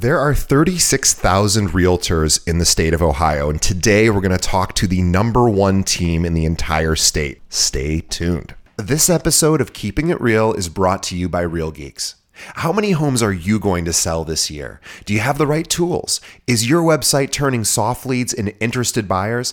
There are 36,000 realtors in the state of Ohio, and today we're going to talk to the number one team in the entire state. Stay tuned. This episode of Keeping It Real is brought to you by Real Geeks. How many homes are you going to sell this year? Do you have the right tools? Is your website turning soft leads into interested buyers?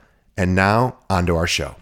And now, on to our show.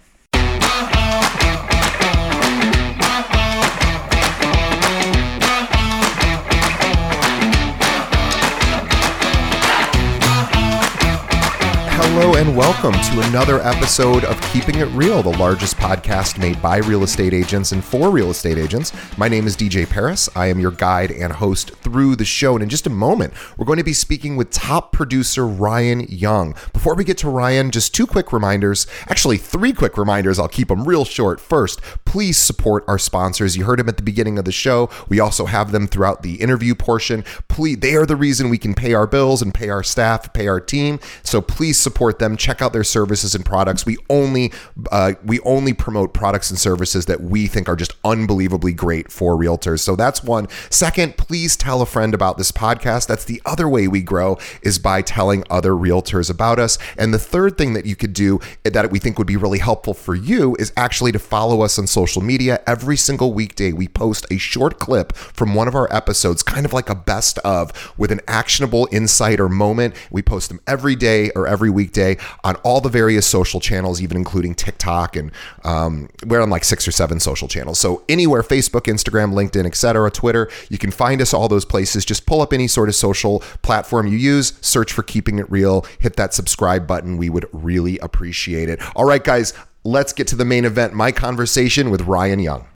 Hello and welcome to another episode of Keeping It Real, the largest podcast made by real estate agents and for real estate agents. My name is DJ Paris. I am your guide and host through the show. And in just a moment, we're going to be speaking with top producer Ryan Young. Before we get to Ryan, just two quick reminders. Actually, three quick reminders. I'll keep them real short. First, please support our sponsors. You heard them at the beginning of the show. We also have them throughout the interview portion. Please, they are the reason we can pay our bills and pay our staff, pay our team. So please support support them. Check out their services and products. We only uh, we only promote products and services that we think are just unbelievably great for realtors. So that's one. Second, please tell a friend about this podcast. That's the other way we grow is by telling other realtors about us. And the third thing that you could do that we think would be really helpful for you is actually to follow us on social media. Every single weekday, we post a short clip from one of our episodes, kind of like a best of with an actionable insight or moment. We post them every day or every weekday day on all the various social channels, even including TikTok, and um, we're on like six or seven social channels. So anywhere, Facebook, Instagram, LinkedIn, etc., Twitter, you can find us all those places. Just pull up any sort of social platform you use, search for Keeping It Real, hit that subscribe button. We would really appreciate it. All right, guys, let's get to the main event. My conversation with Ryan Young.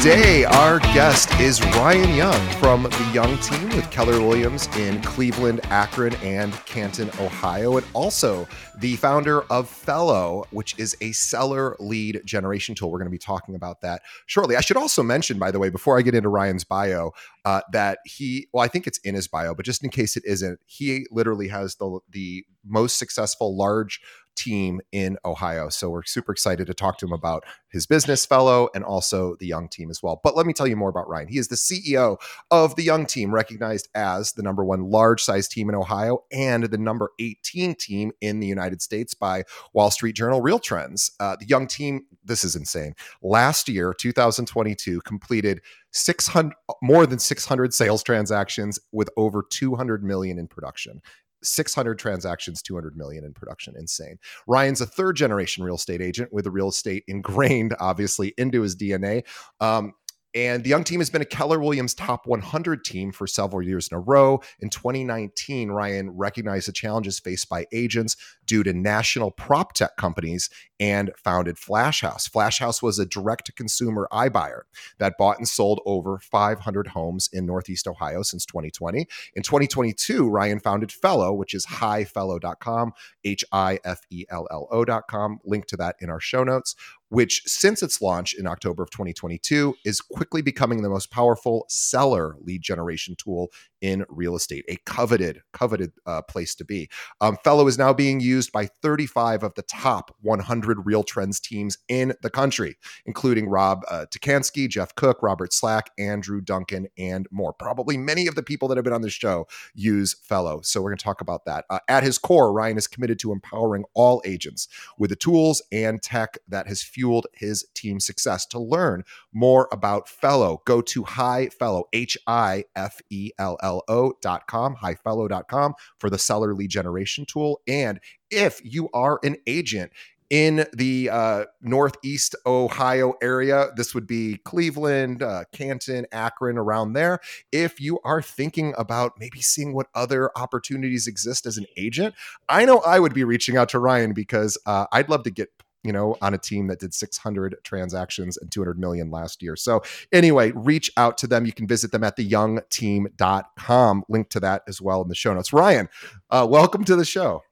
Today, our guest is Ryan Young from the Young team with Keller Williams in Cleveland, Akron, and Canton, Ohio, and also the founder of Fello, which is a seller lead generation tool. We're going to be talking about that shortly. I should also mention, by the way, before I get into Ryan's bio, uh, that he, well, I think it's in his bio, but just in case it isn't, he literally has the the most successful large team in Ohio. So we're super excited to talk to him about his business Fello and also the young team as well. But let me tell you more about Ryan. He is the CEO of the young team, recognized as the number one large size team in Ohio and the number 18 team in the United States by Wall Street Journal Real Trends. Uh, the young team, this is insane. Last year, 2022, completed 600 more than 600 sales transactions with over 200 million in production 600 transactions, 200 million in production. Insane. Ryan's a third generation real estate agent with the real estate ingrained, obviously, into his DNA. Um, and the young team has been a Keller Williams top 100 team for several years in a row. In 2019, Ryan recognized the challenges faced by agents due to national prop tech companies and founded Flash House. Flash House was a direct to consumer iBuyer that bought and sold over 500 homes in Northeast Ohio since 2020. In 2022, Ryan founded Fello, which is hifello.com, H I F E L L O.com. Link to that in our show notes, which since its launch in October of 2022 is quickly becoming the most powerful seller lead generation tool in real estate, a coveted, coveted uh, place to be. Um, Fello is now being used by 35 of the top 100 Real Trends teams in the country, including Rob uh, Dekanski, Jeff Cook, Robert Slack, Andrew Duncan, and more. Probably many of the people that have been on the show use Fello. So we're going to talk about that. Uh, at his core, Ryan is committed to empowering all agents with the tools and tech that has fueled his team's success. To learn more about Fello, go to High Fello, H I F E L L O dot com, hifello.com for the seller lead generation tool. And if you are an agent, in the uh, northeast Ohio area. This would be Cleveland, uh, Canton, Akron, around there. If you are thinking about maybe seeing what other opportunities exist as an agent, I know I would be reaching out to Ryan because uh, I'd love to get you know, on a team that did 600 transactions and 200 million last year. So, anyway, reach out to them. You can visit them at theyoungteam.com. Link to that as well in the show notes. Ryan, uh, welcome to the show.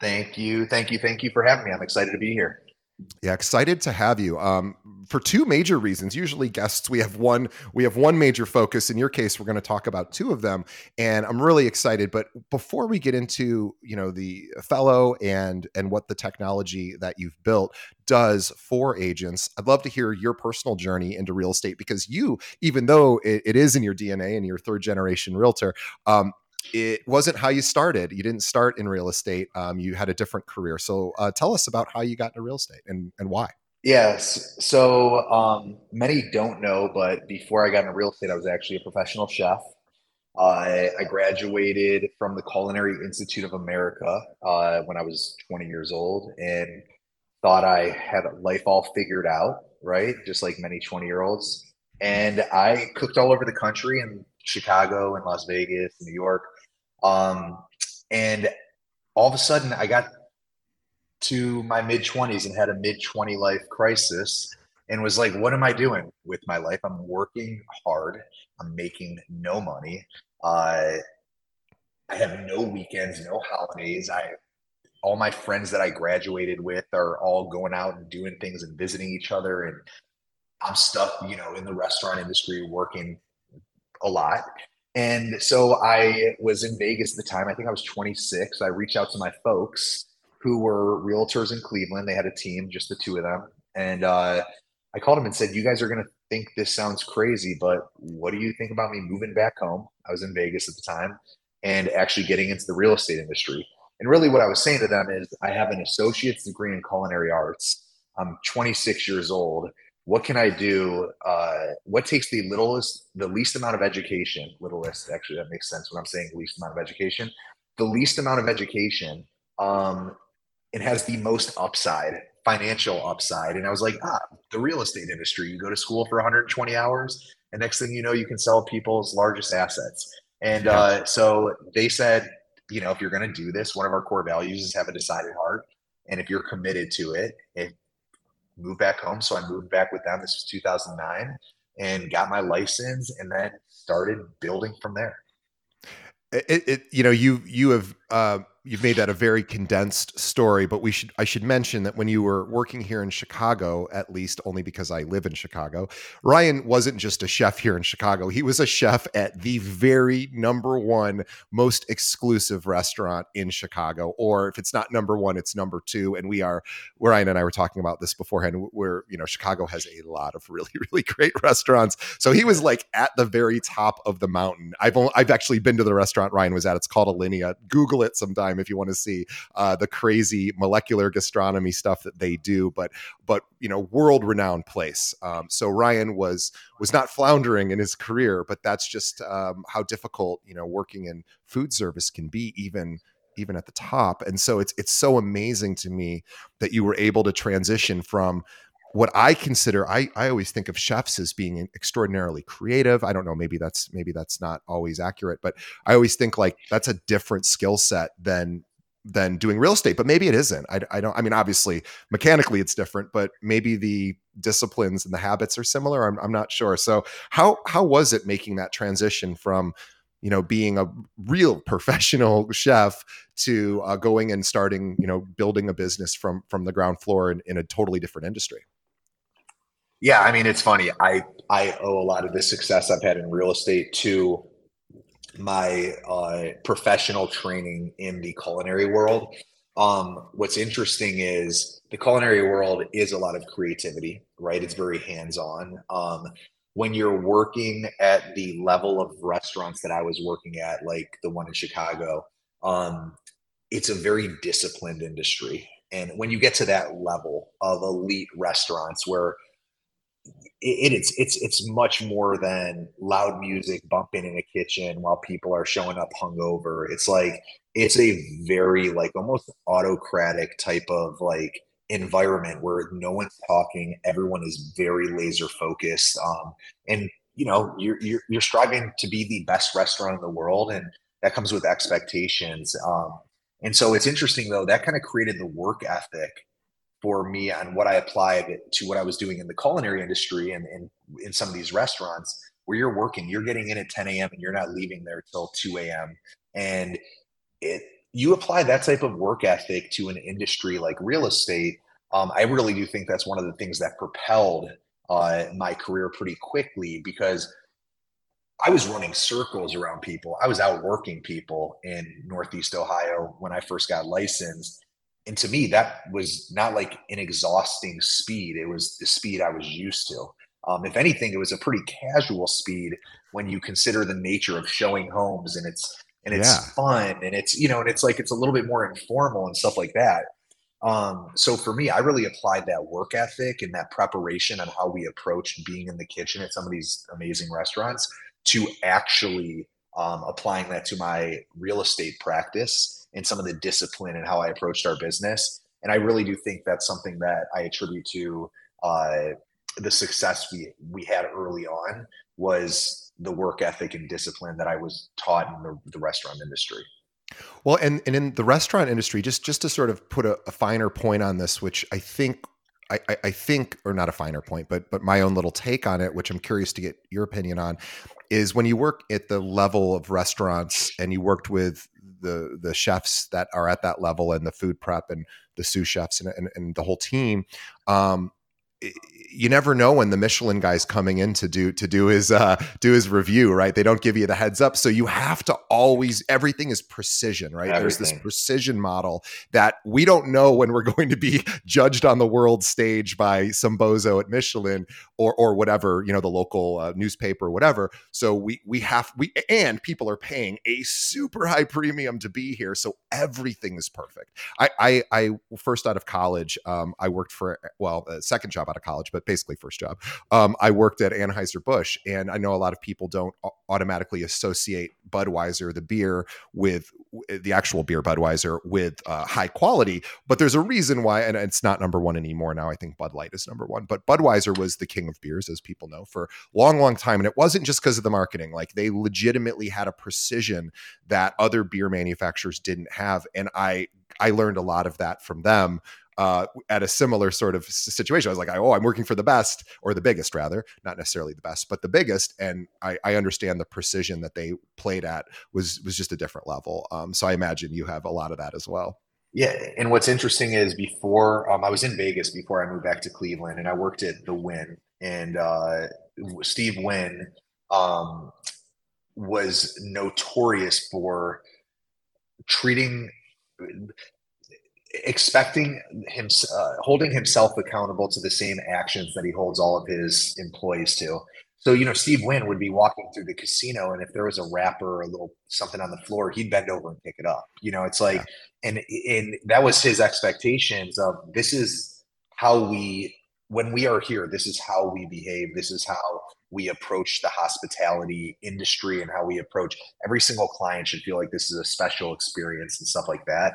Thank you. Thank you. Thank you for having me. I'm excited to be here. Yeah, excited to have you. Um, for two major reasons. Usually, guests we have one we have one major focus. In your case, we're going to talk about two of them, and I'm really excited. But before we get into you know the Fello and and what the technology that you've built does for agents, I'd love to hear your personal journey into real estate because you, even though it, it is in your DNA and you're third generation realtor, um, it wasn't how you started. You didn't start in real estate. Um, you had a different career. So uh, tell us about how you got into real estate and, and why. Yes. So um, many don't know, but before I got into real estate, I was actually a professional chef. Uh, I graduated from the Culinary Institute of America uh, when I was 20 years old and thought I had life all figured out, right? Just like many 20 year olds. And I cooked all over the country in Chicago and Las Vegas, New York. Um, and all of a sudden, I got to my mid 20s and had a mid 20 life crisis and was like, what am I doing with my life? I'm working hard, I'm making no money. Uh, I have no weekends, no holidays. I all my friends that I graduated with are all going out and doing things and visiting each other and I'm stuck, you know, in the restaurant industry working a lot. And so I was in Vegas at the time. I think I was 26. I reached out to my folks who were realtors in Cleveland. They had a team, just the two of them. And uh, I called them and said, You guys are going to think this sounds crazy, but what do you think about me moving back home? I was in Vegas at the time and actually getting into the real estate industry. And really, what I was saying to them is, I have an associate's degree in culinary arts. I'm 26 years old what can I do? Uh, what takes the littlest, the least amount of education? Littlest, actually, that makes sense when I'm saying least amount of education. The least amount of education, um, it has the most upside, financial upside. And I was like, ah, the real estate industry. You go to school for 120 hours, and next thing you know, you can sell people's largest assets. And uh, so they said, you know, if you're going to do this, one of our core values is have a decided heart. And if you're committed to it, if move back home. So I moved back with them. This was 2009 and got my license and then started building from there. It, it you know, you, you have, uh, you've made that a very condensed story, but we should I should mention that when you were working here in Chicago, at least only because I live in Chicago, Ryan wasn't just a chef here in Chicago. He was a chef at the very number one most exclusive restaurant in Chicago, or if it's not number one, it's number two. And we are Ryan and I were talking about this beforehand. Where you know Chicago has a lot of really really great restaurants, so he was like at the very top of the mountain. I've only, I've actually been to the restaurant Ryan was at. It's called Alinea. Google it sometime if you want to see uh, the crazy molecular gastronomy stuff that they do. But but you know, world renowned place. Um, so Ryan was was not floundering in his career, but that's just um, how difficult you know working in food service can be, even even at the top. And so it's it's so amazing to me that you were able to transition from what I consider, I, I always think of chefs as being extraordinarily creative. I don't know, maybe that's maybe that's not always accurate, but I always think like that's a different skill set than than doing real estate. But maybe it isn't. I, I don't. I mean, obviously, mechanically it's different, but maybe the disciplines and the habits are similar. I'm, I'm not sure. So how how was it making that transition from you know being a real professional chef to uh, going and starting you know building a business from from the ground floor in, in a totally different industry yeah, I mean, it's funny. I I owe a lot of the success I've had in real estate to my uh, professional training in the culinary world. Um, what's interesting is the culinary world is a lot of creativity, right? It's very hands on. Um, when you're working at the level of restaurants that I was working at, like the one in Chicago, um, it's a very disciplined industry. And when you get to that level of elite restaurants where it, it's it's it's much more than loud music bumping in a kitchen while people are showing up hungover. It's like it's a very like almost autocratic type of like environment where no one's talking, everyone is very laser focused, um, and you know you're, you're you're striving to be the best restaurant in the world, and that comes with expectations. Um, and so it's interesting though that kind of created the work ethic for me on what I applied to what I was doing in the culinary industry and, and in some of these restaurants where you're working, you're getting in at 10 a.m. and you're not leaving there till 2 a.m. And it you apply that type of work ethic to an industry like real estate. Um, I really do think that's one of the things that propelled uh, my career pretty quickly because I was running circles around people. I was out working people in Northeast Ohio when I first got licensed and to me that was not like an exhausting speed. It was the speed i was used to. Um, if anything it was a pretty casual speed when you consider the nature of showing homes and it's and it's yeah. fun and it's you know and it's like it's a little bit more informal and stuff like that. Um, so for me i really applied that work ethic and that preparation on how we approach being in the kitchen at some of these amazing restaurants to actually um, applying that to my real estate practice and some of the discipline and how I approached our business. And I really do think that's something that I attribute to uh, the success we we had early on was the work ethic and discipline that I was taught in the, the restaurant industry. Well, and, and in the restaurant industry, just just to sort of put a, a finer point on this, which I think I, I, think, or not a finer point, but but my own little take on it, which I'm curious to get your opinion on, is when you work at the level of restaurants and you worked with the the chefs that are at that level and the food prep and the sous chefs and, and, and the whole team um, you never know when the Michelin guy's coming in to do to do his uh, do his review, right? They don't give you the heads up, so you have to always everything is precision, right? Everything. There's this precision model that we don't know when we're going to be judged on the world stage by some bozo at Michelin or or whatever you know the local uh, newspaper or whatever. So we we have we and people are paying a super high premium to be here, so everything is perfect. I I, I first out of college, um, I worked for well, second job out of college, but basically first job. Um, I worked at Anheuser Busch, and I know a lot of people don't automatically associate Budweiser, the beer, with the actual beer Budweiser with uh, high quality. But there's a reason why, and it's not number one anymore now. I think Bud Light is number one, but Budweiser was the king of beers, as people know, for a long, long time. And it wasn't just because of the marketing; like they legitimately had a precision that other beer manufacturers didn't have, and I I learned a lot of that from them uh, at a similar sort of situation. I was like, oh, I'm working for the best or the biggest, rather, not necessarily the best, but the biggest. And I, I understand the precision that they played at was was just a different level. Um, so I imagine you have a lot of that as well. Yeah, and what's interesting is before um, I was in Vegas before I moved back to Cleveland, and I worked at the Wynn, and uh, Steve Wynn um, was notorious for treating expecting him uh, holding himself accountable to the same actions that he holds all of his employees to. So you know, Steve Wynn would be walking through the casino, and if there was a wrapper or a little something on the floor, he'd bend over and pick it up. You know, it's like, yeah. and and that was his expectations of this is how we when we are here, this is how we behave. This is how we approach the hospitality industry and how we approach every single client should feel like this is a special experience and stuff like that.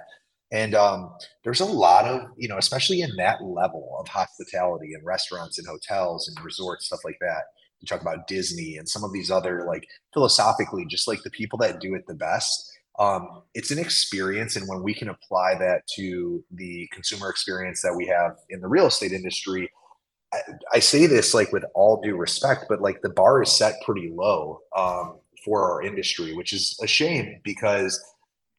And um, there's a lot of, you know, especially in that level of hospitality and restaurants and hotels and resorts, stuff like that. You talk about Disney and some of these other, like philosophically, just like the people that do it the best. Um, it's an experience. And when we can apply that to the consumer experience that we have in the real estate industry, I, I say this like with all due respect, but like the bar is set pretty low um, for our industry, which is a shame because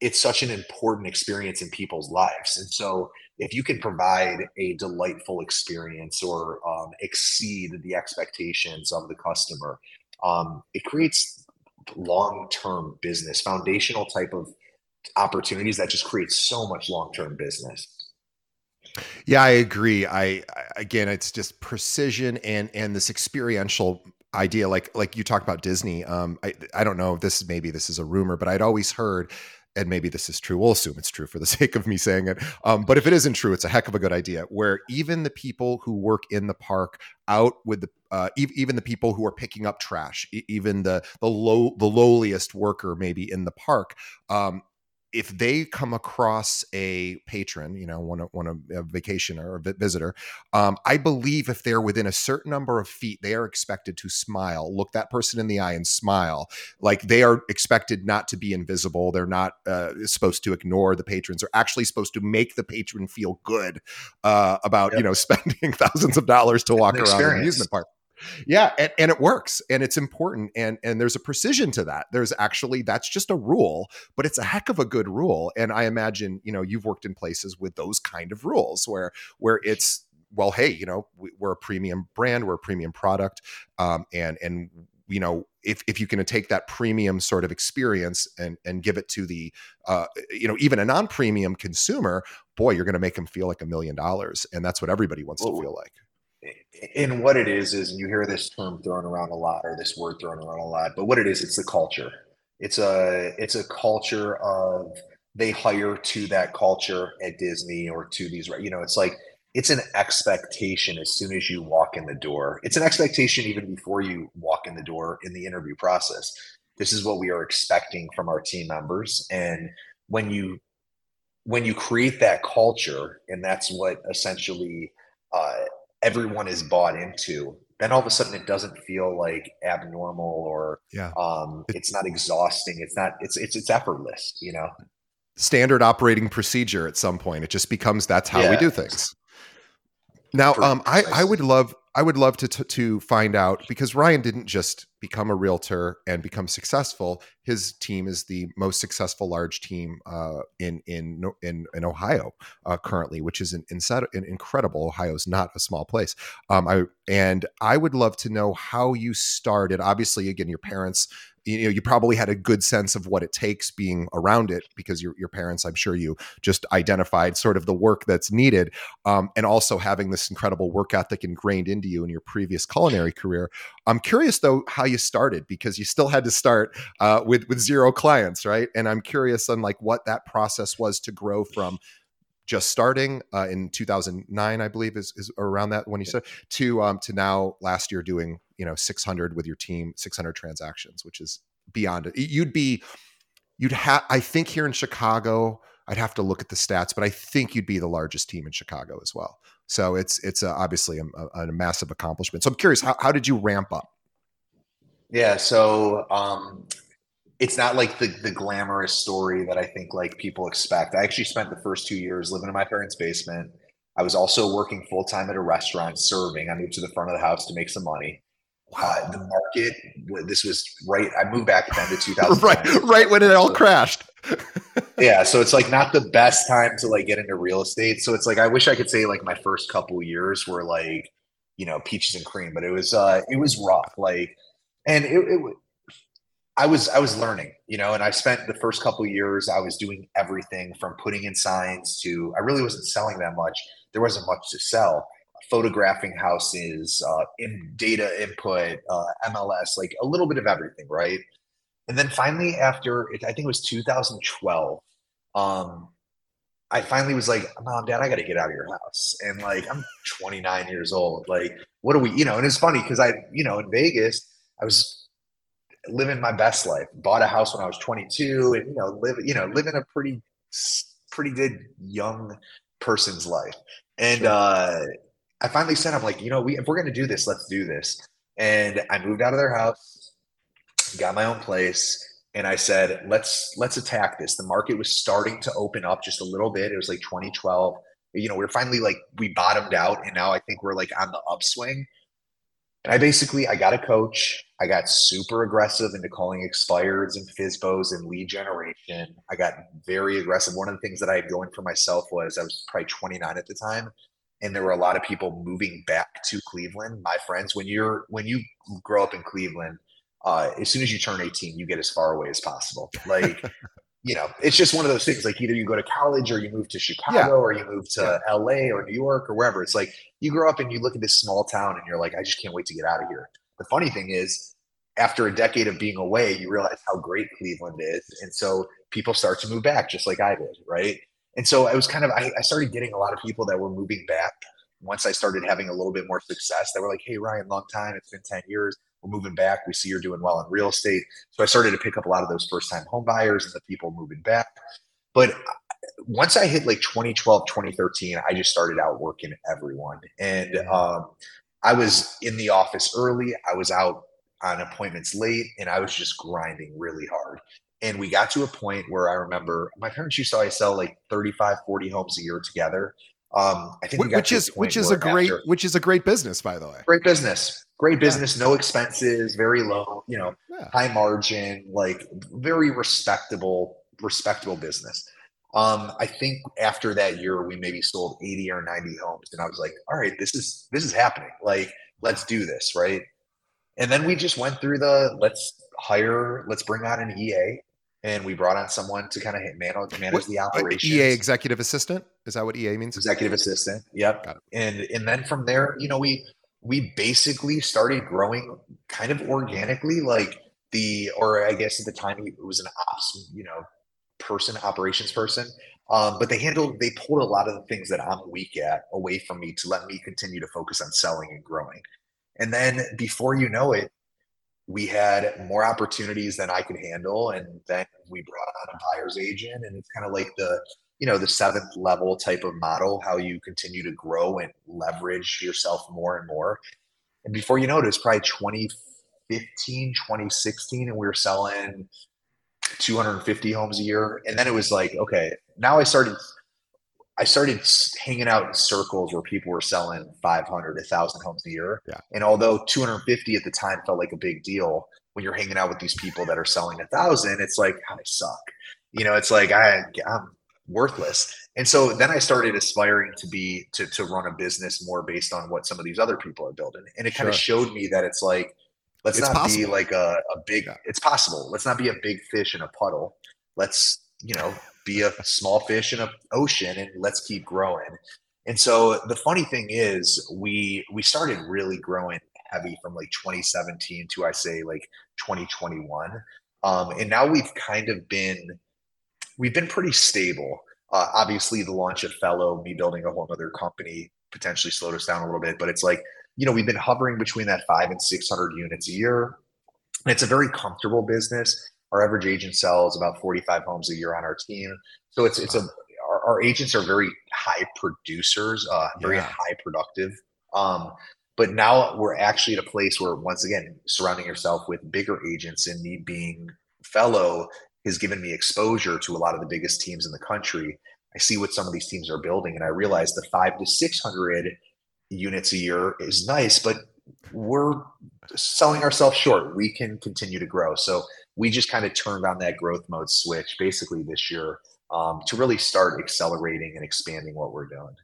it's such an important experience in people's lives. And so if you can provide a delightful experience or um, exceed the expectations of the customer, um, it creates long-term business, foundational type of opportunities that just create so much long-term business. Yeah, I agree. I again, it's just precision and and this experiential idea like like you talked about disney um i i don't know if this maybe this is a rumor but i'd always heard and maybe this is true we'll assume it's true for the sake of me saying it um, but if it isn't true it's a heck of a good idea where even the people who work in the park out with the uh, e- even the people who are picking up trash e- even the the low the lowliest worker maybe in the park um, if they come across a patron, you know, one one a, a vacationer or a visitor, um, I believe if they're within a certain number of feet, they are expected to smile, look that person in the eye, and smile. Like they are expected not to be invisible. They're not uh, supposed to ignore the patrons. They're actually supposed to make the patron feel good uh, about yep. you know spending thousands of dollars to walk around an amusement park yeah and, and it works and it's important and and there's a precision to that. There's actually that's just a rule but it's a heck of a good rule and i imagine you know you've worked in places with those kind of rules where where it's well hey you know we're a premium brand we're a premium product um, and and you know if, if you can take that premium sort of experience and and give it to the uh, you know even a non-premium consumer boy you're going to make them feel like a million dollars and that's what everybody wants to feel like and what it is is and you hear this term thrown around a lot or this word thrown around a lot but what it is it's the culture. It's a it's a culture of they hire to that culture at disney or to these you know it's like it's an expectation as soon as you walk in the door. It's an expectation even before you walk in the door in the interview process. This is what we are expecting from our team members. And when you when you create that culture and that's what essentially uh, everyone is bought into then all of a sudden it doesn't feel like abnormal or yeah. um it's not exhausting. It's not it's it's it's effortless you know? Standard operating procedure at some point. It just becomes that's how yeah. we do things. Now um i i would love I would love to, to, to find out because Ryan didn't just become a realtor and become successful. His team is the most successful large team uh, in in in in Ohio uh, currently, which is an, an incredible. Ohio is not a small place. Um, I and I would love to know how you started. Obviously, again, your parents you know you probably had a good sense of what it takes being around it because your, your parents i'm sure you just identified sort of the work that's needed um, and also having this incredible work ethic ingrained into you in your previous culinary career. I'm curious though how you started because you still had to start uh, with with zero clients right? And i'm curious on like what that process was to grow from just starting uh, in 2009, I believe is, is around that when you said to um, to now last year doing you know 600 with your team, 600 transactions, which is beyond it. You'd be you'd have I think here in Chicago, I'd have to look at the stats, but I think you'd be the largest team in Chicago as well. So it's it's a, obviously a, a, a, massive accomplishment. So I'm curious, how, how did you ramp up? Yeah, so um, it's not like the the glamorous story that I think like people expect. I actually spent the first two years living in my parents' basement. I was also working full time at a restaurant serving. I moved to the front of the house to make some money. Uh, the market, this was right. I moved back then to 2000. right, right when it all crashed. yeah, so it's like not the best time to like get into real estate. So it's like I wish I could say like my first couple years were like you know peaches and cream, but it was uh it was rough. Like, and it, it I was I was learning, you know, and I spent the first couple years I was doing everything from putting in signs to I really wasn't selling that much. There wasn't much to sell. Photographing houses, uh, in data input, uh, MLS, like a little bit of everything, right? And then finally, after I think it was 2012, um, I finally was like, "Mom, Dad, I got to get out of your house." And like, I'm 29 years old. Like, what do we, you know? And it's funny because I, you know, in Vegas, I was living my best life. Bought a house when I was 22, and you know, live you know, living a pretty pretty good young person's life. And uh, I finally said, I'm like, you know, we if we're gonna do this, let's do this. And I moved out of their house, got my own place, and I said, let's let's attack this. The market was starting to open up just a little bit. It was like 2012. You know, we are finally like we bottomed out, and now I think we're like on the upswing. And I basically I got a coach. I got super aggressive into calling expireds and FSBOs and lead generation. I got very aggressive. One of the things that I had going for myself was I was probably 29 at the time, and there were a lot of people moving back to Cleveland. My friends, when you're when you grow up in Cleveland, uh, as soon as you turn 18, you get as far away as possible. Like, you know, it's just one of those things. Like either you go to college or you move to Chicago yeah. or you move to yeah. LA or New York or wherever. It's like you grow up and you look at this small town and you're like, I just can't wait to get out of here. The funny thing is, after a decade of being away, you realize how great Cleveland is. And so people start to move back just like I did. Right. And so I was kind of, I, I started getting a lot of people that were moving back once I started having a little bit more success. They were like, Hey, Ryan, long time. It's been 10 years. We're moving back. We see you're doing well in real estate. So I started to pick up a lot of those first time home buyers and the people moving back. But once I hit like 2012, 2013, I just started out working everyone. And um, I was in the office early. I was out on appointments late and I was just grinding really hard. And we got to a point where I remember my parents used to sell like 35, 40 homes a year together. Um, I think which is which is a great after, which is a great business, by the way. Great business, great business, yeah. no expenses, very low, you know, yeah. high margin, like very respectable, respectable business. Um, I think after that year, we maybe sold 80 or 90 homes, and I was like, all right, this is this is happening. Like, let's do this, right? And then we just went through the let's hire, let's bring on an EA, and we brought on someone to kind of manage, manage what, the operation. EA executive assistant is that what EA means? Executive assistant. Yep. And and then from there, you know, we we basically started growing kind of organically, like the or I guess at the time it was an ops, you know, person, operations person. Um, but they handled they pulled a lot of the things that I'm weak at away from me to let me continue to focus on selling and growing. And then before you know it, we had more opportunities than I could handle. And then we brought on a buyer's agent. And it's kind of like the, you know, the seventh level type of model, how you continue to grow and leverage yourself more and more. And before you know it, it's probably 2015, 2016, and we were selling 250 homes a year. And then it was like, okay, now I started I started hanging out in circles where people were selling 500, 1,000 homes a year. Yeah. And although 250 at the time felt like a big deal, when you're hanging out with these people that are selling a thousand, it's like, I suck. You know, it's like I, I'm worthless. And so then I started aspiring to be to to run a business more based on what some of these other people are building. And it kind sure. of showed me that it's like, let's it's not possible. be like a, a big. Yeah. It's possible. Let's not be a big fish in a puddle. Let's you know be a small fish in an ocean and let's keep growing. And so the funny thing is we we started really growing heavy from like 2017 to I say like 2021. Um, and now we've kind of been we've been pretty stable. Uh, obviously, the launch of Fello, me building a whole other company, potentially slowed us down a little bit. But it's like you know we've been hovering between that five and six hundred units a year. It's a very comfortable business. Our average agent sells about 45 homes a year on our team. So it's it's a our, our agents are very high producers, uh, very yeah. high productive. Um, but now we're actually at a place where once again surrounding yourself with bigger agents and me being Fello has given me exposure to a lot of the biggest teams in the country. I see what some of these teams are building, and I realize the five to six hundred units a year is nice, but we're selling ourselves short. We can continue to grow. So we just kind of turned on that growth mode switch basically this year um, to really start accelerating and expanding what we're doing.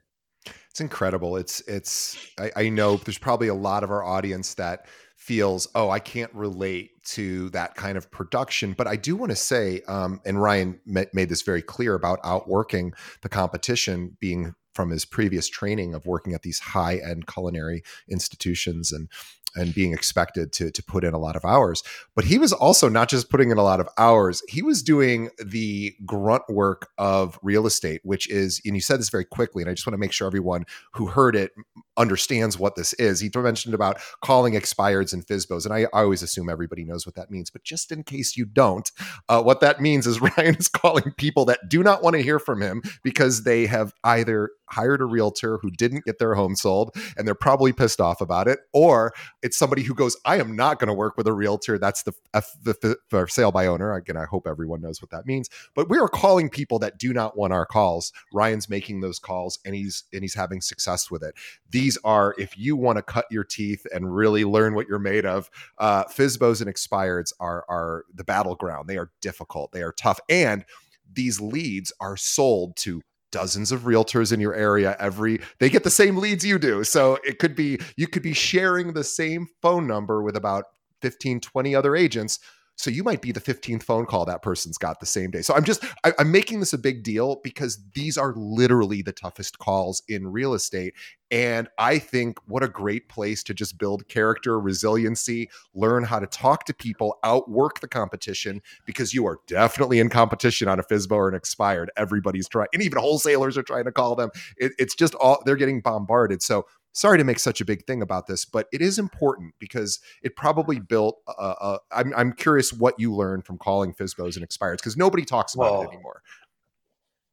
It's incredible. It's it's I, I know there's probably a lot of our audience that feels oh I can't relate to that kind of production, but I do want to say, um, and Ryan made this very clear about outworking the competition, being from his previous training of working at these high end culinary institutions and and being expected to to put in a lot of hours. But he was also not just putting in a lot of hours; he was doing the grunt work of real estate, which is, and you said this very quickly, and I just want to make sure everyone who heard it understands what this is. He mentioned about calling expireds and FSBOs, and I, I always assume everybody knows what that means. But just in case you don't, uh, what that means is Ryan is calling people that do not want to hear from him because they have either hired a realtor who didn't get their home sold and they're probably pissed off about it, or it's somebody who goes, I am not going to work with a realtor. That's the, the, the sale by owner. Again, I hope everyone knows what that means. But we are calling people that do not want our calls. Ryan's making those calls and he's and he's having success with it. These are if you want to cut your teeth and really learn what you're made of. Uh, FSBOs and expireds are are the battleground. They are difficult. They are tough, and these leads are sold to dozens of realtors in your area every they get the same leads you do so it could be you could be sharing the same phone number with about 15, 20 other agents. So you might be the 15th phone call that person's got the same day. So I'm just, I, am making this a big deal because these are literally the toughest calls in real estate. And I think what a great place to just build character, resiliency, learn how to talk to people, outwork the competition because you are definitely in competition on a FSBO or an expired. Everybody's trying, and even wholesalers are trying to call them. It, it's just all, they're getting bombarded. So sorry to make such a big thing about this, but it is important because it probably built. Uh, uh, I'm, I'm curious what you learned from calling FSBOs and expireds because nobody talks about well, it anymore.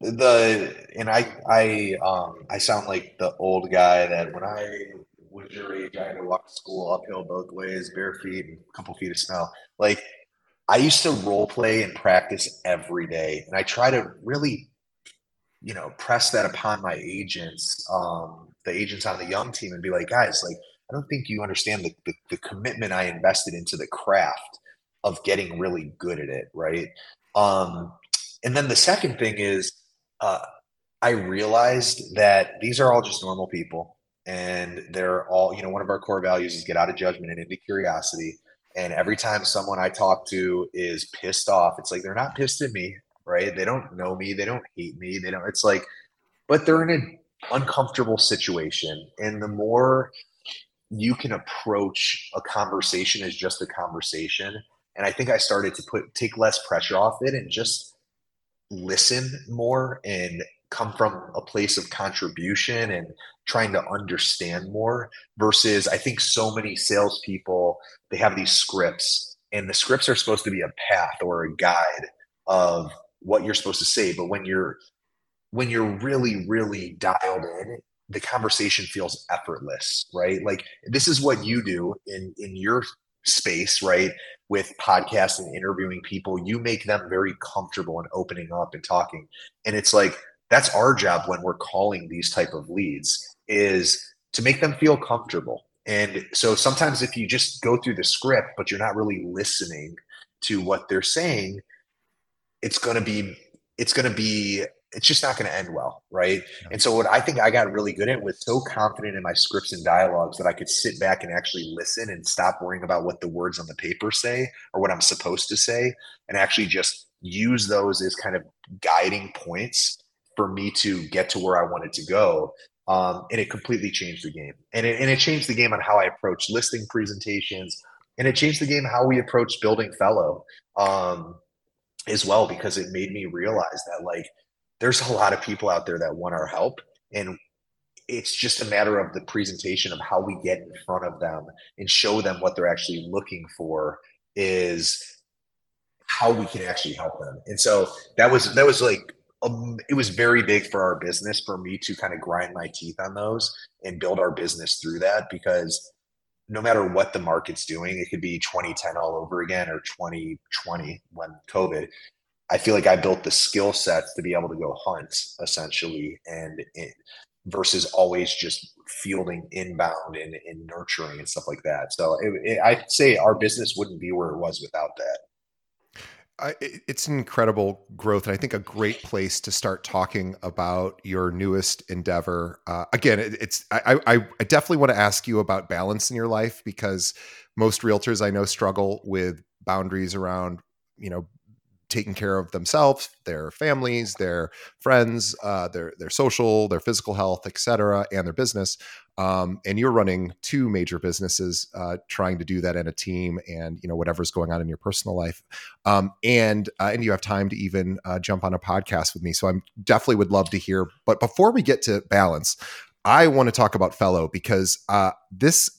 The and I I um I sound like the old guy that when I was your age I had to walk to school uphill both ways, bare feet, and a couple feet of snow. Like I used to role play and practice every day, and I try to really, you know, press that upon my agents. Um, the agents on the young team and be like, guys, like, I don't think you understand the, the, the commitment I invested into the craft of getting really good at it. Right. Um, and then the second thing is, uh, I realized that these are all just normal people and they're all, you know, one of our core values is get out of judgment and into curiosity. And every time someone I talk to is pissed off, it's like they're not pissed at me, right? They don't know me, they don't hate me, they don't. It's like, but they're in a uncomfortable situation. And the more you can approach a conversation as just a conversation and i think i started to put take less pressure off it and just listen more and come from a place of contribution and trying to understand more versus i think so many salespeople they have these scripts and the scripts are supposed to be a path or a guide of what you're supposed to say. But when you're when you're really, really dialed in, the conversation feels effortless, right? Like this is what you do in in your space, right? With podcasts and interviewing people, you make them very comfortable and opening up and talking. And it's like that's our job when we're calling these type of leads is to make them feel comfortable. And so sometimes if you just go through the script but you're not really listening to what they're saying, it's going to be it's going to be it's just not going to end well, right? And so what I think I got really good at was so confident in my scripts and dialogues that I could sit back and actually listen and stop worrying about what the words on the paper say or what I'm supposed to say and actually just use those as kind of guiding points for me to get to where I wanted to go. Um, and it completely changed the game. And it, and it changed the game on how I approach listing presentations. And it changed the game how we approach building Fello um, as well, because it made me realize that like there's a lot of people out there that want our help and it's just a matter of the presentation of how we get in front of them and show them what they're actually looking for is how we can actually help them and so that was that was like um, it was very big for our business for me to kind of grind my teeth on those and build our business through that because no matter what the market's doing, it could be 2010 all over again or 2020 when COVID. I feel like I built the skill sets to be able to go hunt essentially, and it, versus always just fielding inbound and, and, nurturing and stuff like that. So it, it, I'd say our business wouldn't be where it was without that. I, it's an incredible growth, and I think a great place to start talking about your newest endeavor. Uh, again, it, it's I, I, I definitely want to ask you about balance in your life because most realtors I know struggle with boundaries around you know taking care of themselves, their families, their friends, uh, their their social, their physical health, etc., and their business. Um, and you're running two major businesses, uh, trying to do that in a team, and you know whatever's going on in your personal life, um, and uh, and you have time to even uh, jump on a podcast with me. So I'm definitely would love to hear. But before we get to balance, I want to talk about Fello because uh, this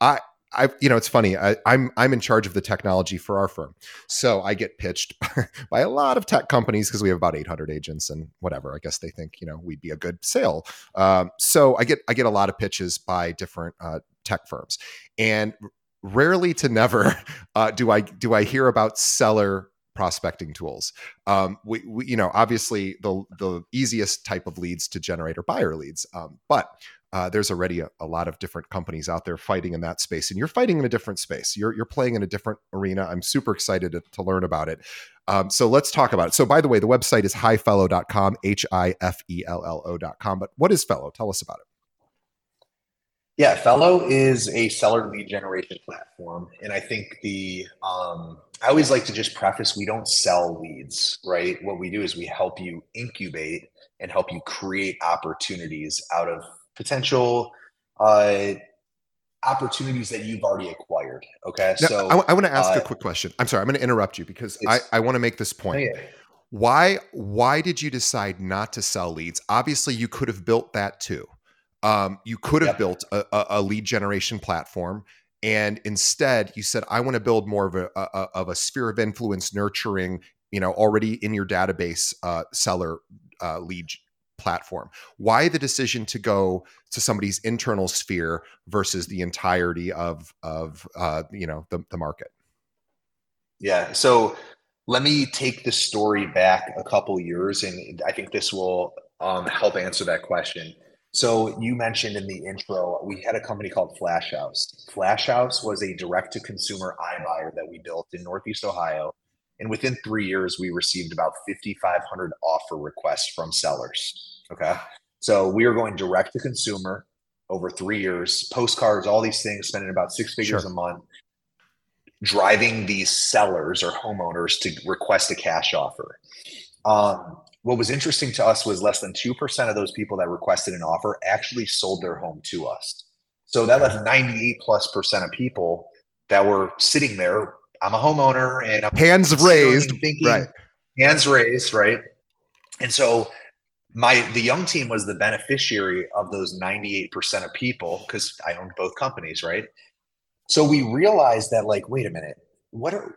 I I, you know, it's funny. I, am I'm, I'm in charge of the technology for our firm, so I get pitched by a lot of tech companies because we have about 800 agents and whatever. I guess they think you know we'd be a good sale. Um, so I get I get a lot of pitches by different uh, tech firms, and rarely to never uh, do I do I hear about seller prospecting tools. Um, we, we, you know, obviously the the easiest type of leads to generate are buyer leads, um, but uh, there's already a, a, lot of different companies out there fighting in that space, and you're fighting in a different space. You're you're playing in a different arena. I'm super excited to, to learn about it. Um, so let's talk about it. So, by the way, the website is hifello.com, H I F E L L O.com. But what is Fello? Tell us about it. Yeah, Fello is a seller lead generation platform. And I think the, um, I always like to just preface we don't sell leads, right? What we do is we help you incubate and help you create opportunities out of potential uh, opportunities that you've already acquired. Okay. Now, so I, I want to ask uh, a quick question. I'm sorry, I'm going to interrupt you because I, I want to make this point. yeah. Why why did you decide not to sell leads? Obviously, you could have built that too. Um, you could have Yep. built a, a, a lead generation platform, and instead you said, "I want to build more of a, a of a sphere of influence, nurturing you know already in your database uh, seller uh, lead platform." Why the decision to go to somebody's internal sphere versus the entirety of of uh, you know the, the market? Yeah. So let me take the story back a couple years, and I think this will um, help answer that question. So you mentioned in the intro, we had a company called Flash House. Flash House was a direct-to-consumer iBuyer that we built in Northeast Ohio, and within three years, we received about 5,500 offer requests from sellers. Okay. So we are going direct to consumer over three years, postcards, all these things, spending about six figures Sure. a month driving these sellers or homeowners to request a cash offer. Um, what was interesting to us was less than 2% of those people that requested an offer actually sold their home to us. So that left 98 plus percent of people that were sitting there. I'm a homeowner and I'm Hands raised, thinking, right? hands raised, right? And so my the young team was the beneficiary of those 98% of people because I owned both companies, right? So we realized that like, wait a minute, what are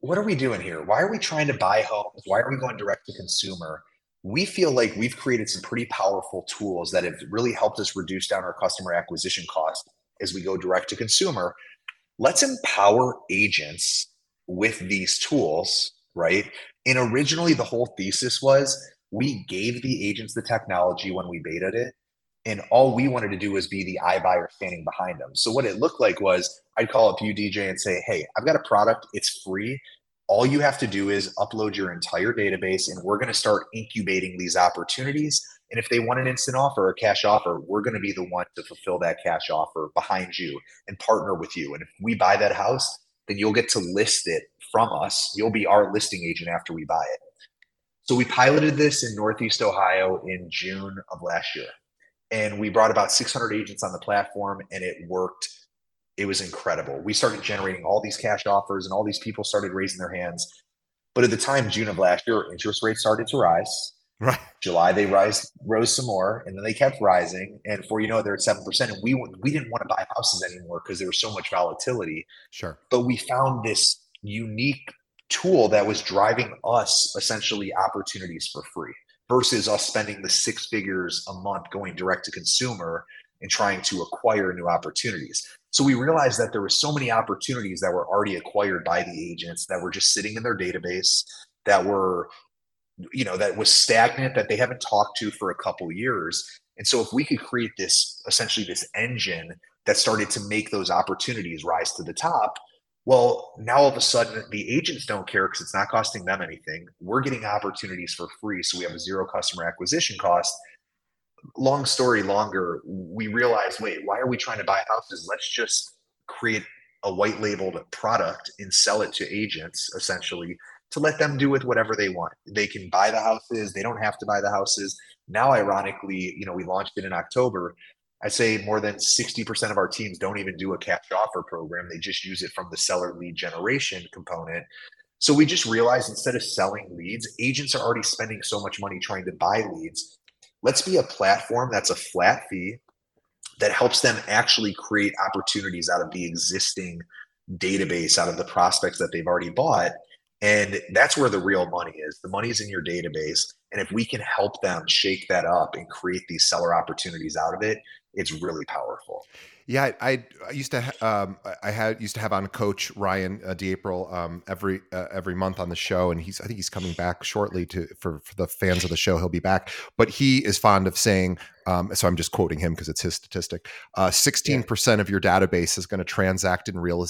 what are we doing here? Why are we trying to buy homes? Why are we going direct to consumer? We feel like we've created some pretty powerful tools that have really helped us reduce down our customer acquisition cost as we go direct to consumer. Let's empower agents with these tools, right? And originally the whole thesis was we gave the agents the technology when we betaed it. And all we wanted to do was be the iBuyer standing behind them. So what it looked like was I'd call up you, DJ, and say, Hey, I've got a product, it's free. All you have to do is upload your entire database, and we're going to start incubating these opportunities. And if they want an instant offer or cash offer, we're going to be the one to fulfill that cash offer behind you and partner with you. And if we buy that house, then you'll get to list it from us. You'll be our listing agent after we buy it. So we piloted this in Northeast Ohio in June of last year. And we brought about 600 agents on the platform and it worked. It was incredible. We started generating all these cash offers and all these people started raising their hands. But at the time, June of last year, interest rates started to rise. Right. July they rise rose some more, and then they kept rising. And before you know it, they're at seven percent. And we we didn't want to buy houses anymore because there was so much volatility. Sure. But we found this unique tool that was driving us essentially opportunities for free versus us spending the six figures a month going direct to consumer and trying to acquire new opportunities. So we realized that there were so many opportunities that were already acquired by the agents that were just sitting in their database that were you know that was stagnant that they haven't talked to for a couple years. And so if we could create this essentially this engine that started to make those opportunities rise to the top well now all of a sudden the agents don't care because it's not costing them anything. We're getting opportunities for free so we have a zero customer acquisition cost. Long story longer we realized wait why are we trying to buy houses? Let's just create a white labeled product and sell it to agents essentially to let them do with whatever they want. They can buy the houses, they don't have to buy the houses. Now, ironically, you know, we launched it in October. I say more than 60% of our teams don't even do a cash offer program. They just use it from the seller lead generation component. So we just realized instead of selling leads, agents are already spending so much money trying to buy leads. Let's be a platform that's a flat fee that helps them actually create opportunities out of the existing database, out of the prospects that they've already bought and that's where the real money is. The money is in your database. And if we can help them shake that up and create these seller opportunities out of it, it's really powerful. Yeah, I, I used to ha- um, I had used to have on Coach Ryan uh, DiApril um, every uh, every month on the show, and he's I think he's coming back shortly to for, for the fans of the show. He'll be back, but he is fond of saying, um, so I'm just quoting him because it's his statistic. Uh, Sixteen percent of your database is going to transact in real,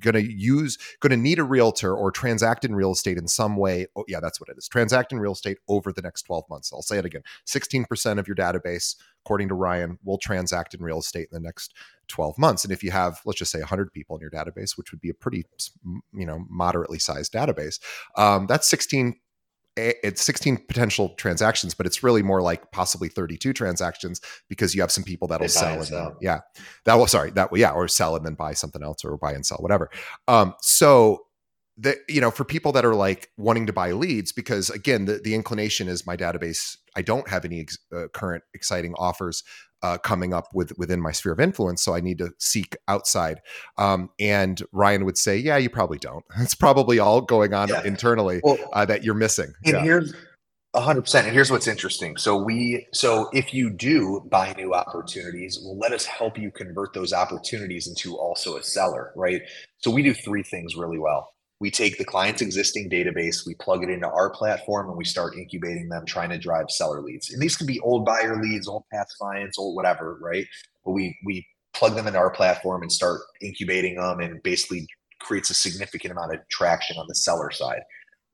going to use, going to need a realtor or transact in real estate in some way. Oh, yeah, that's what it is. Transact in real estate over the next 12 months. I'll say it again. Sixteen percent of your database according to Ryan, will transact in real estate in the next 12 months. And if you have, let's just say 100 people in your database, which would be a pretty, you know, moderately sized database, um, that's 16 it's 16 potential transactions, but it's really more like possibly 32 transactions because you have some people that'll sell and, sell. yeah, that will sorry that will yeah or sell and then buy something else or buy and sell whatever. Um, so that you know for people that are like wanting to buy leads because again the, the inclination is my database i don't have any ex- uh, current exciting offers uh, coming up with within my sphere of influence so i need to seek outside. Um, and ryan would say yeah you probably don't. It's probably all going on yeah. internally well, uh, that you're missing. and yeah. here's 100% and here's what's interesting. So we so if you do buy new opportunities well let us help you convert those opportunities into also a seller right? So we do three things really well we take the client's existing database, we plug it into our platform, and we start incubating them, trying to drive seller leads. And these can be old buyer leads, old past clients, old whatever, right? But we we plug them into our platform and start incubating them, and basically creates a significant amount of traction on the seller side.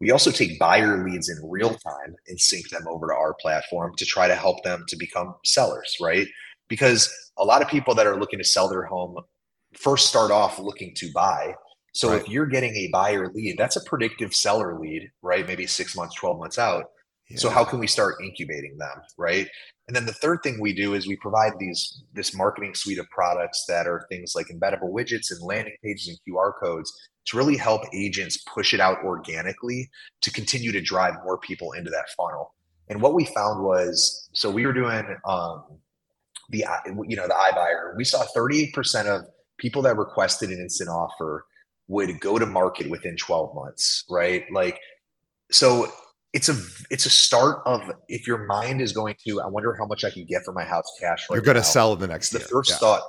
We also take buyer leads in real time and sync them over to our platform to try to help them to become sellers, right? Because a lot of people that are looking to sell their home first start off looking to buy so right. if you're getting a buyer lead, that's a predictive seller lead, right? Maybe six months, 12 months out. Yeah. So how can we start incubating them, right? And then the third thing we do is we provide these this marketing suite of products that are things like embeddable widgets and landing pages and QR codes to really help agents push it out organically to continue to drive more people into that funnel. And what we found was, so we were doing um, the you know the iBuyer. We saw 38% of people that requested an instant offer would go to market within 12 months, right? Like, so it's a it's a start of if your mind is going to, I wonder how much I can get for my house cash. Right you're going to sell in the next. The year. first yeah. thought,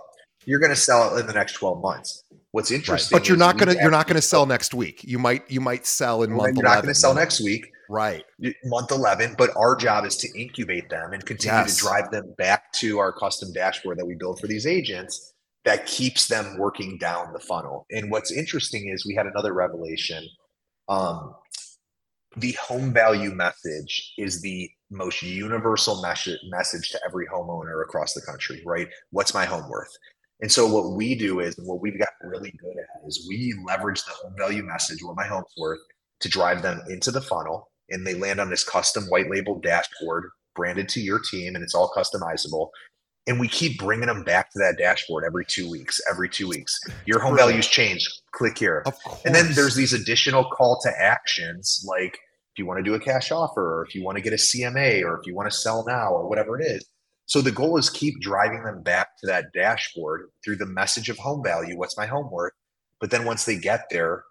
you're going to sell it in the next 12 months. What's interesting, right. but you're not going to you're not going to sell next week. You might you might sell in well, month. You're 11. not going to sell next week, right? Month 11. But our job is to incubate them and continue yes. to drive them back to our custom dashboard that we build for these agents that keeps them working down the funnel. And what's interesting is we had another revelation. Um, the home value message is the most universal message message to every homeowner across the country, right? What's my home worth? And so what we do is what we've got really good at is we leverage the home value message, what my home's worth, to drive them into the funnel. And they land on this custom white label dashboard branded to your team and it's all customizable and we keep bringing them back to that dashboard every two weeks every two weeks. Your home values change. Click here. And then there's these additional call to actions like if you want to do a cash offer or if you want to get a cma or if you want to sell now or whatever it is. So the goal is keep driving them back to that dashboard through the message of home value what's my home worth? But then once they get there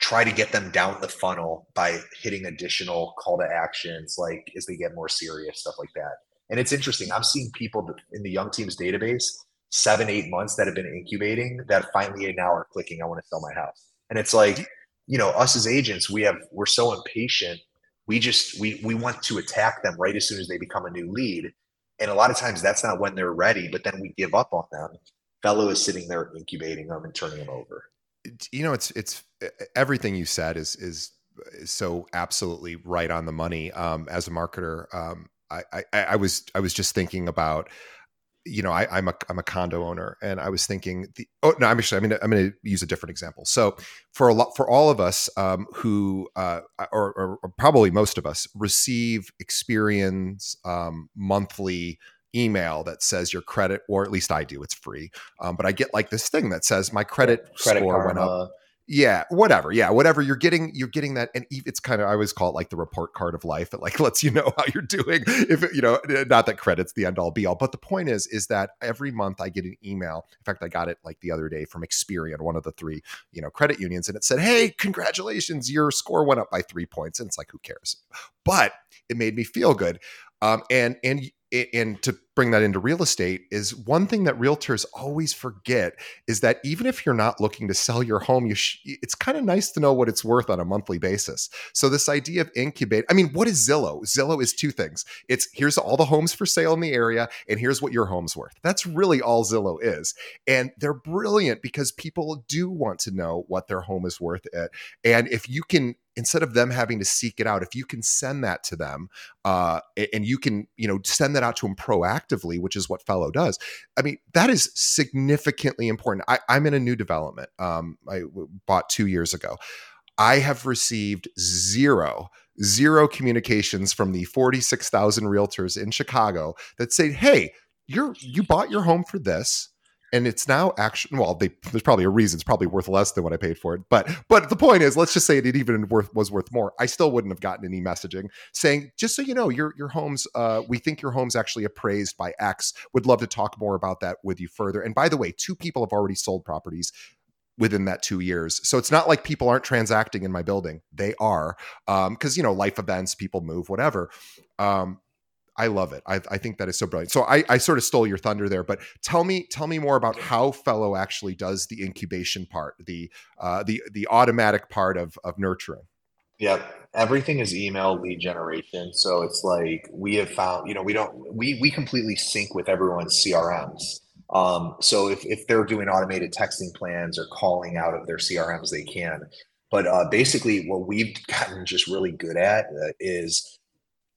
try to get them down the funnel by hitting additional call to actions like as they get more serious stuff like that and it's interesting. I'm seeing people in the young teams database, seven, eight months that have been incubating that finally now are clicking, I want to sell my house. And it's like, you know, us as agents, we have, we're so impatient. We just, we, we want to attack them right as soon as they become a new lead. And a lot of times that's not when they're ready, but then we give up on them. Fello is sitting there incubating them and turning them over. You know, it's, it's everything you said is, is, is so absolutely right on the money. Um, as a marketer, um, I, I, I was I was just thinking about you know, I, am a I'm a condo owner, and I was thinking, the, oh no, I'm actually I'm gonna I'm gonna use a different example. So for a lot for all of us um, who, uh, or, or, or, probably most of us, receive Experian's um, monthly email that says your credit, or at least I do, it's free. Um, but I get like this thing that says my credit, credit score karma. went up yeah whatever yeah whatever you're getting you're getting that and it's kind of i always call it like the report card of life it like lets you know how you're doing if you know not that credit's the end all be all but the point is is that every month i get an email in fact i got it like the other day from experian one of the three you know credit unions and it said hey congratulations your score went up by three points and it's like who cares? But it made me feel good um, and and and to bring that into real estate is one thing that realtors always forget is that even if you're not looking to sell your home you sh- it's kind of nice to know what it's worth on a monthly basis. So this idea of incubate i mean what is zillow? Zillow is two things. It's here's all the homes for sale in the area and here's what your home's worth. That's really all zillow is. And they're brilliant because people do want to know what their home is worth it and if you can instead of them having to seek it out if you can send that to them uh, and you can you know send that out to them proactively objectively, which is what Fello does. I mean, that is significantly important. I, am in a new development. Um, I bought two years ago. I have received zero, zero communications from the 46,000 realtors in Chicago that say, "Hey, you're you bought your home for this." And it's now actually well they, there's probably a reason it's probably worth less than what i paid for it but but the point is let's just say it even worth was worth more i still wouldn't have gotten any messaging saying just so you know your your home's uh, we think your home's actually appraised by x would love to talk more about that with you further and by the way two people have already sold properties within that two years. So it's not like people aren't transacting in my building. They are, because um, you know, life events, people move, whatever. Um, I love it. I, I, think that is so brilliant. So I, I, sort of stole your thunder there, but tell me, tell me more about how Fello actually does the incubation part, the uh, the the automatic part of of nurturing. Yep, everything is email lead generation. So it's like we have found, you know, we don't we we completely sync with everyone's CRMs. Um, so if if they're doing automated texting plans or calling out of their CRMs, they can. But uh, basically, what we've gotten just really good at uh, is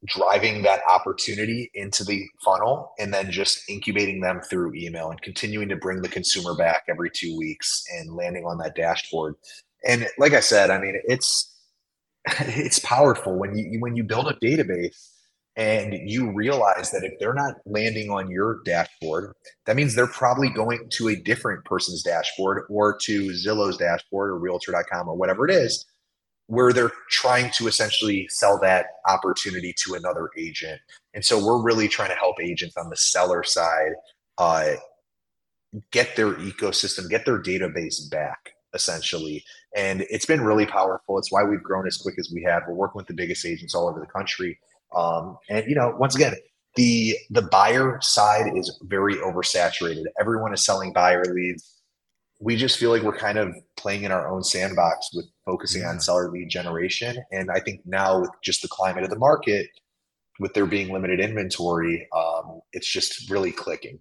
driving that opportunity into the funnel and then just incubating them through email and continuing to bring the consumer back every two weeks and landing on that dashboard. And like I said, I mean, it's it's powerful when you when you build a database and you realize that if they're not landing on your dashboard, that means they're probably going to a different person's dashboard or to Zillow's dashboard or realtor.com or whatever it is where they're trying to essentially sell that opportunity to another agent. And so we're really trying to help agents on the seller side uh, get their ecosystem, get their database back essentially. And it's been really powerful. It's why we've grown as quick as we have. We're working with the biggest agents all over the country. Um, and you know, once again, the the buyer side is very oversaturated. Everyone is selling buyer leads we just feel like we're kind of playing in our own sandbox with focusing yeah. on seller lead generation. And I think now with just the climate of the market, with there being limited inventory, um, it's just really clicking.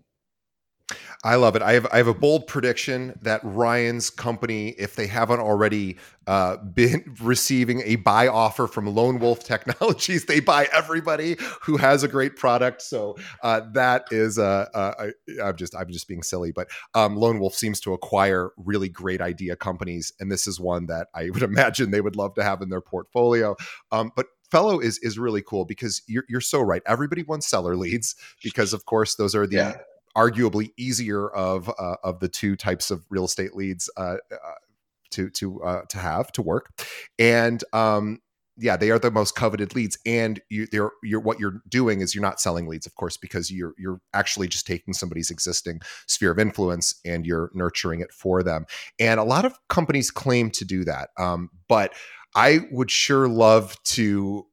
I love it. I have I have a bold prediction that Ryan's company, if they haven't already uh, been receiving a buy offer from Lone Wolf Technologies, they buy everybody who has a great product. So uh, that is uh, uh, I, am just I'm just being silly, but um, Lone Wolf seems to acquire really great idea companies, and this is one that I would imagine they would love to have in their portfolio. Um, but Fello is is really cool because you're you're so right. Everybody wants seller leads because of course those are the yeah arguably easier of uh, of the two types of real estate leads uh, uh, to to uh, to have to work, and um, yeah, they are the most coveted leads. And you, they're you're what you're doing is you're not selling leads, of course, because you're you're actually just taking somebody's existing sphere of influence and you're nurturing it for them. And a lot of companies claim to do that, um, but I would sure love to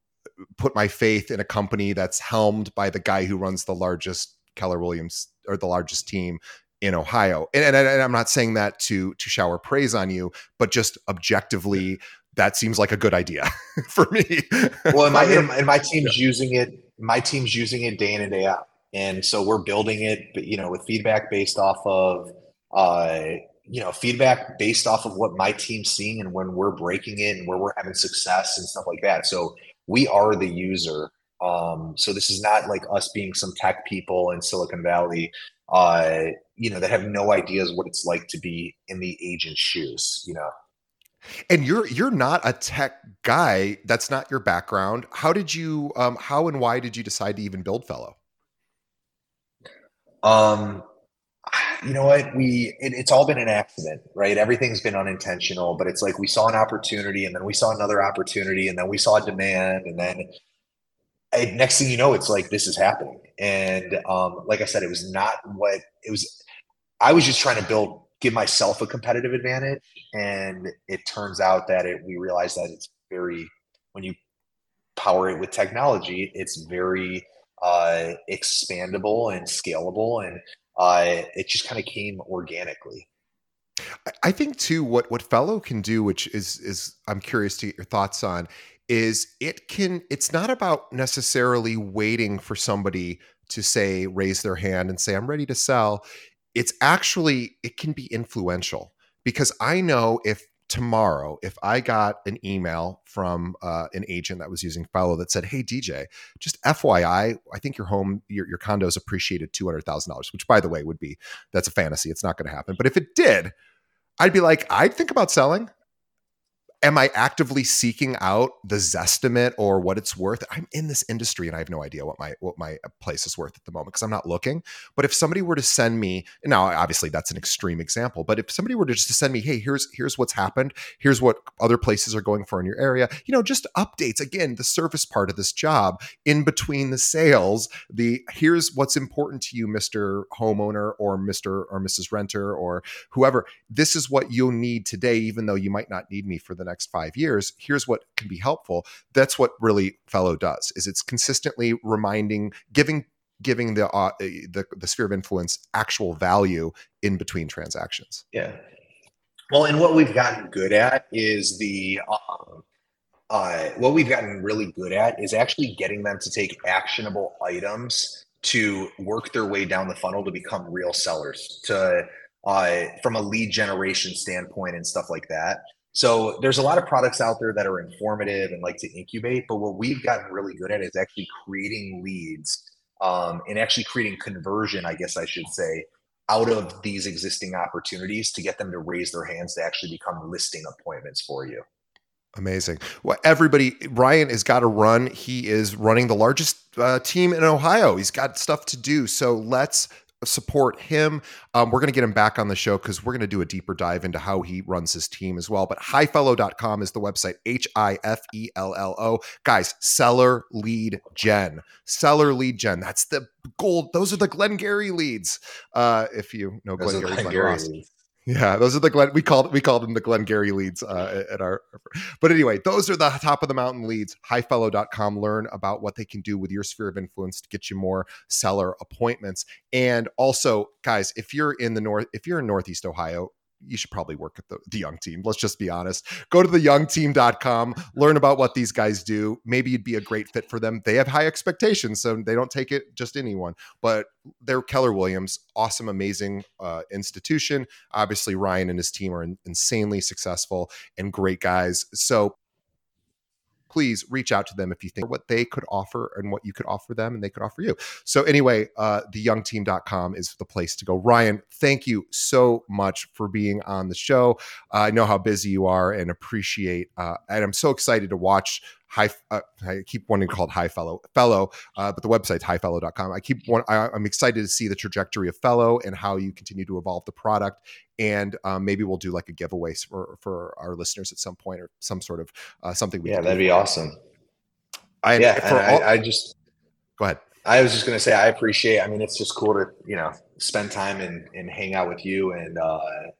put my faith in a company that's helmed by the guy who runs the largest Keller Williams or the largest team in Ohio. And, and, and, I'm not saying that to to shower praise on you, but just objectively, that seems like a good idea for me. well, and my, and my team's yeah. using it. My team's using it day in and day out, and so we're building it. You know, with feedback based off of. Uh, you know, feedback based off of what my team's seeing and when we're breaking it and where we're having success and stuff like that. So we are the user um, so this is not like us being some tech people in Silicon Valley, uh, you know, that have no ideas what it's like to be in the agent's shoes, you know. And you're you're not a tech guy. That's not your background. How did you? Um, how and why did you decide to even build Fello? Um, you know what? We it, it's all been an accident, right? Everything's been unintentional, but it's like we saw an opportunity, and then we saw another opportunity, and then we saw demand, and then next thing you know, it's like this is happening. And um, like I said, it was not what it was. I was just trying to build, give myself a competitive advantage, and it turns out that it, we realized that it's very when you power it with technology, it's very uh, expandable and scalable, and uh, it just kind of came organically. I think too what what Fello can do, which is is I'm curious to get your thoughts on, is it can it's not about necessarily waiting for somebody to say raise their hand and say i'm ready to sell it's actually it can be influential because i know if tomorrow, if I got an email from uh, an agent that was using Fello that said, "Hey DJ, just FYI, I think your home, your your condo is appreciated two hundred thousand dollars," which by the way would be that's a fantasy. It's not going to happen. But if it did, I'd be like, I'd think about selling am I actively seeking out the Zestimate or what it's worth? I'm in this industry and I have no idea what my what my uh, place is worth at the moment because I'm not looking. But if somebody were to send me, now obviously that's an extreme example, but if somebody were to just to send me, hey, here's here's what's happened, here's what other places are going for in your area, you know, just updates. Again, the service part of this job in between the sales, the here's what's important to you, Mr. Homeowner or Mr. or Mrs. Renter or whoever. This is what you'll need today, even though you might not need me for the next five years here's what can be helpful. That's what really Fello does is it's consistently reminding giving giving the uh, the, the sphere of influence actual value in between transactions. Yeah. Well and what we've gotten good at is the um, uh, what we've gotten really good at is actually getting them to take actionable items to work their way down the funnel to become real sellers to uh, from a lead generation standpoint and stuff like that so there's a lot of products out there that are informative and like to incubate, but what we've gotten really good at is actually creating leads um, and actually creating conversion, I guess I should say, out of these existing opportunities to get them to raise their hands to actually become listing appointments for you. Amazing. Well, everybody, Ryan has got to run. He is running the largest uh, team in Ohio. He's got stuff to do. So let's support him. Um, we're going to get him back on the show because we're going to do a deeper dive into how he runs his team as well. But hifello.com is the website, H I F E L L O. Guys, seller lead gen. Seller lead gen. That's the gold. Those are the Glengarry leads. Uh, if you know Glengarry, Glengarry yeah, those are the Glen. We called we called them the Glengarry leads uh, at our. But anyway, those are the top of the mountain leads. hifello.com. Learn about what they can do with your sphere of influence to get you more seller appointments. And also, guys, if you're in the north, if you're in Northeast Ohio, you should probably work at the, the young team. Let's just be honest. Go to theyoungteam.com, learn about what these guys do. Maybe you'd be a great fit for them. They have high expectations, so they don't take it just anyone. But they're Keller Williams, awesome, amazing uh, institution. Obviously, Ryan and his team are insanely successful and great guys. So please reach out to them if you think what they could offer and what you could offer them and they could offer you. So anyway, uh, theyoungteam.com is the place to go. Ryan, thank you so much for being on the show. Uh, I know how busy you are and appreciate, uh, and I'm so excited to watch high uh, i keep wanting to call it high fellow fellow uh, but the website's hifello.com i keep one I, am excited to see the trajectory of Fello and how you continue to evolve the product. And um, maybe we'll do like a giveaway for for our listeners at some point or some sort of uh, something yeah that'd be awesome. I, yeah all, I, I just go ahead I was just going to say, I appreciate, I mean, it's just cool to, you know, spend time and, and hang out with you. And, uh,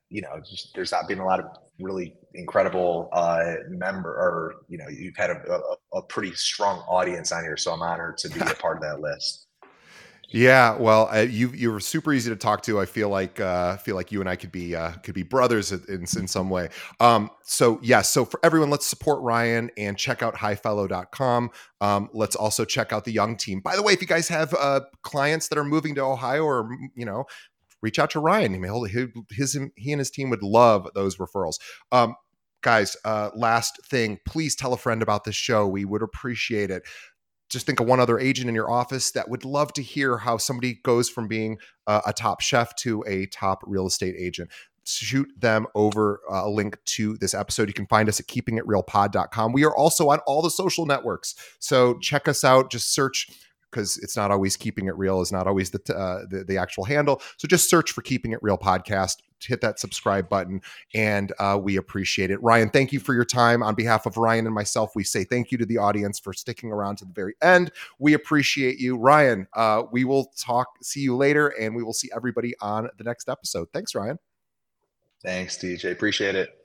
you know, just, there's not been a lot of really incredible uh, member or, you know, you've had a, a, a pretty strong audience on here. So I'm honored to be a part of that list. Yeah, well, uh, you you were super easy to talk to. I feel like uh, feel like you and I could be uh, could be brothers in, in, some way. Um, so yeah, so for everyone, let's support Ryan and check out hifello.com. Um, let's also check out the young team. By the way, if you guys have uh, clients that are moving to Ohio or you know, reach out to Ryan. He, his he and his team would love those referrals. Um, guys, uh, last thing, please tell a friend about this show. We would appreciate it just think of one other agent in your office that would love to hear how somebody goes from being uh, a top chef to a top real estate agent shoot them over uh, a link to this episode. You can find us at keepingitrealpod.com. We are also on all the social networks. So check us out. Just search because it's not always keeping it real is not always the, uh, the, the actual handle. So just search for keeping it real podcast. Hit that subscribe button, and uh, we appreciate it. Ryan, thank you for your time. On behalf of Ryan and myself, we say thank you to the audience for sticking around to the very end. We appreciate you, Ryan. Uh, we will talk. See you later, and we will see everybody on the next episode. Thanks, Ryan. Thanks, DJ. Appreciate it.